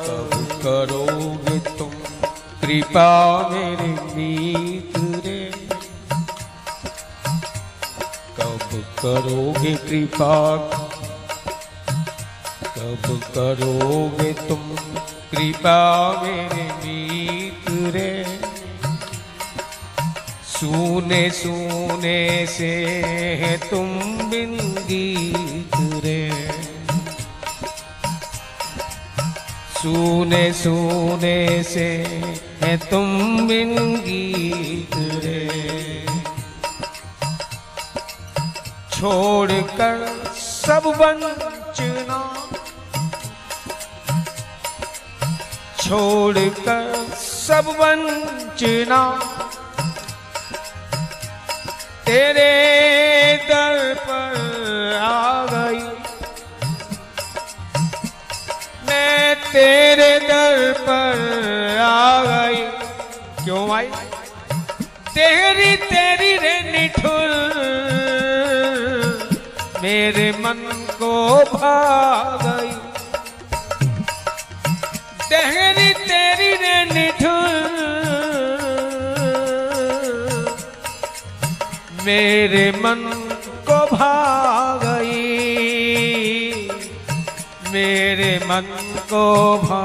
कब करोगे तुम। कृपा मेरे मीत रे। कब करोगे कृपा? कब करोगे तुम? कृपा मेरे मीत रे। सुने सुने से तुम बिन गीत रे। सुने सुने से है तुम बिन गीत रे। छोड़कर सब वंचना। छोड़कर सब वंचना। तेरे दर पर आ गई पर आ गई। क्यों आई तेरी तेरी रे निठुर मेरे मन को भा गई। तेरी तेरी रे निठुर मेरे मन को भा गई। मेरे मन को भा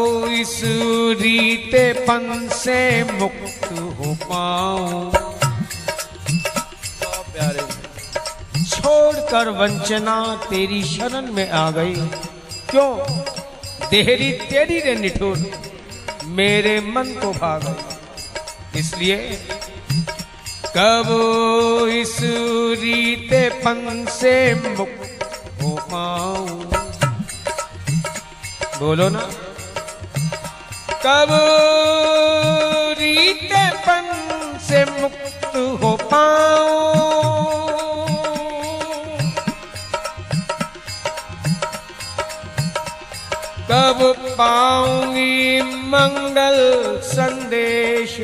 इस रीतेपन से मुक्त हो पाऊँ। प्यारे। छोड़कर वंचना तेरी शरण में आ गई। क्यों? देहरी तेरी रे निठुर मेरे मन को भाग इसलिए कब इस रीतेपन से मुक्त हो पाऊँ? बोलो ना। कब रीतेपन से मुक्त हो पाऊँ। कब पाऊँगी मंगल संदेश?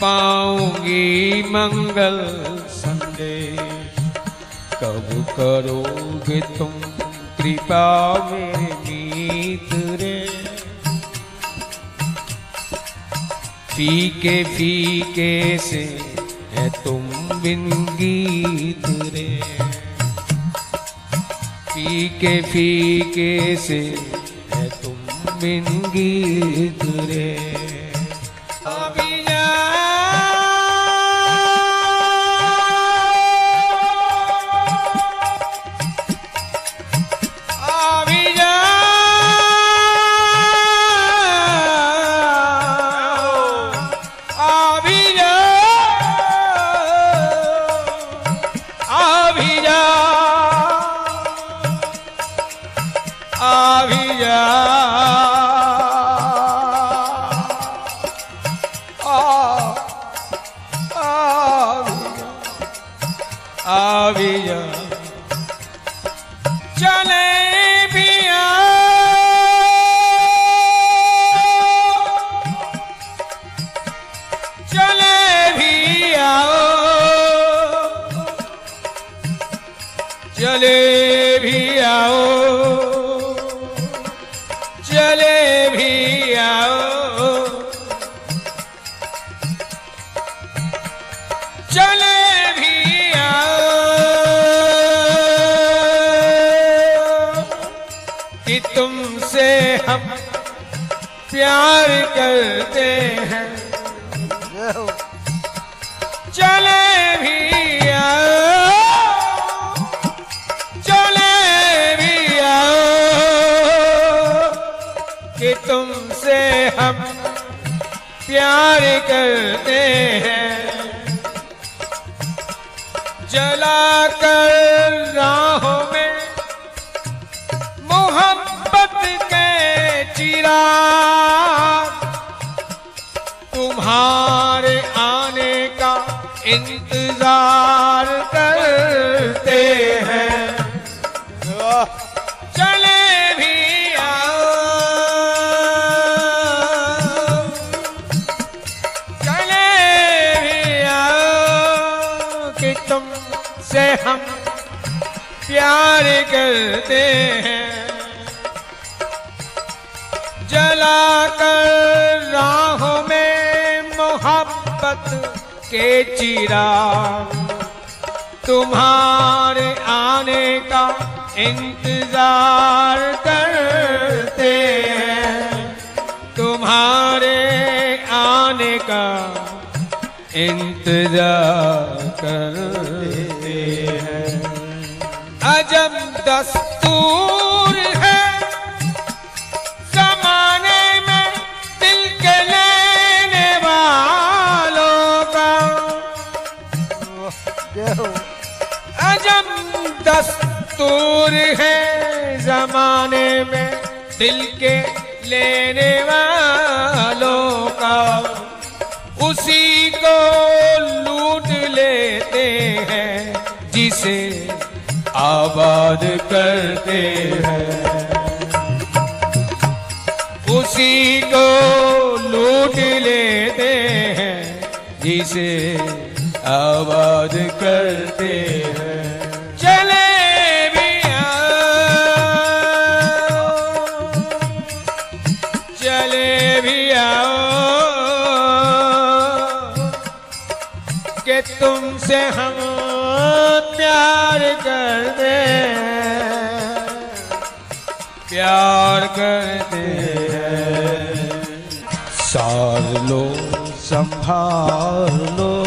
पाऊँगी मंगल संदेश। कब करोगे तुम कृपा मेरे? फीके फीके से है तुम बिन गीत रे। फीके फीके से है तुम बिन गीत रे। जा चले भी चले भी आओ चले भी आओ चले प्यार करते हैं। चले भी आओ। चले भी आओ कि तुमसे हम प्यार करते हैं। जला कर राहों में मोहब्बत के चिरा तुम्हारे आने का इंतज़ार करते हैं। चले भी आओ। चले भी आओ कि तुम से हम प्यार करते हैं। जला कर राहों में मोहब्बत के चिरा। तुम्हारे आने का इंतज़ार करते हैं। तुम्हारे आने का इंतज़ार करते हैं। अजब दस्तूर दस्तूर है जमाने में दिल के लेने वालों का। उसी को लूट लेते हैं जिसे आबाद करते हैं। उसी को लूट लेते हैं जिसे आबाद करते हैं चले भी आओ। कि तुमसे हम प्यार करते हैं। प्यार करते हैं। सार लो संभाल लो।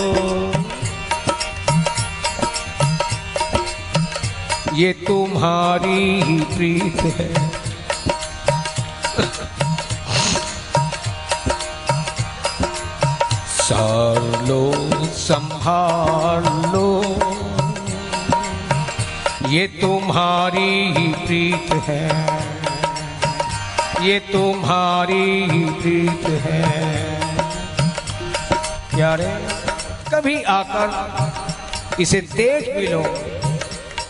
ये तुम्हारी ही प्रीत है। सार लो संभाल। लो ये तुम्हारी ही प्रीत है। ये तुम्हारी ही प्रीत है। प्यारे, कभी आकर इसे देख भी लो।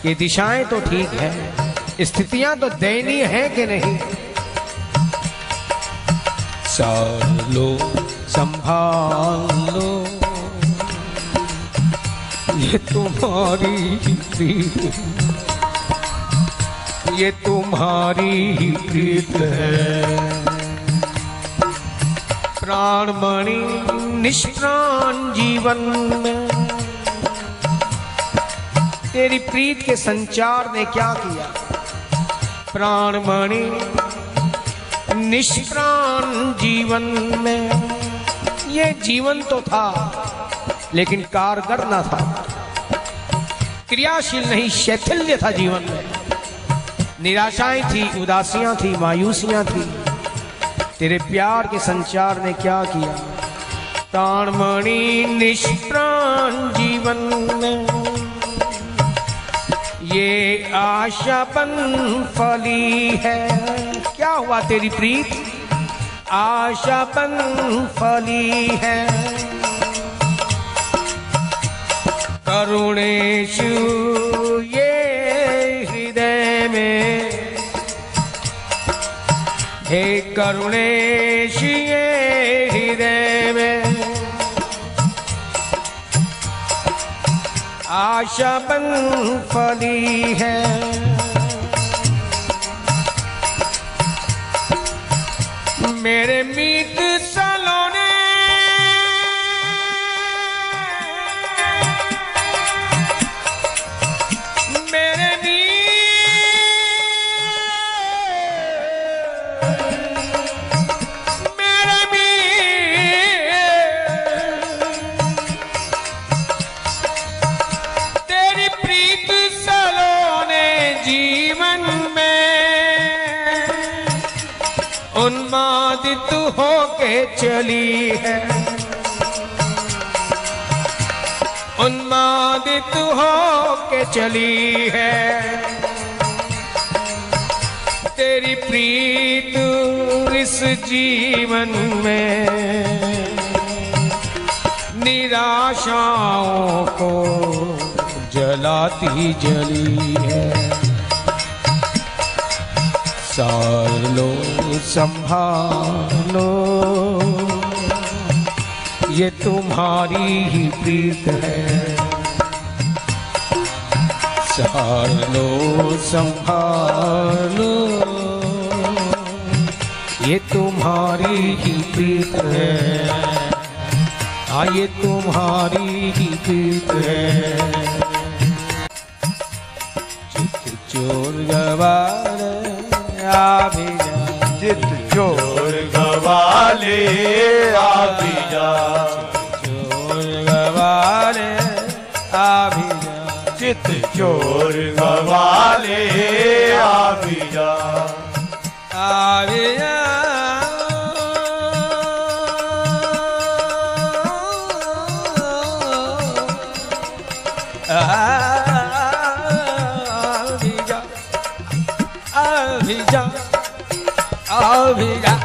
ये दिशाएँ तो ठीक है, स्थितियाँ तो दयनीय है कि नहीं? सार लो संभाल। लो ये तुम्हारी प्रीत ये तुम्हारी ही प्रीत है। प्राणमणि निष्प्राण जीवन में। तेरी प्रीत के संचार ने क्या किया? प्राणमणि निष्प्राण जीवन में। ये जीवन तो था, लेकिन कारगर ना था। क्रियाशील नहीं, शैथिल्य था जीवन में। निराशाएँ थी, उदासियाँ थी, मायूसियाँ थी। तेरे प्यार के संचार ने क्या किया? प्राणमणि निष्प्राण जीवन में। ये आशापन फली है। क्या हुआ तेरी प्रीत? आशापन फली है। करुणेश, ये हृदय में। हे करुणेश, ये हृदय में। आशा बन फली है। मेरे मीत सलोने उन्मादित होके चली है। उन्मादित हो के चली है। तेरी प्रीत इस जीवन में निराशाओं को जलाती जली है। सालो संभालो। ये तुम्हारी ही प्रीत है। सालो संभालो। ये तुम्हारी ही प्रीत है। ये तुम्हारी ही प्रीत है। चित चोर गवार आ भी जा चित चोर गवाले आ भी जा चोर गवार आ भी जा obrigado.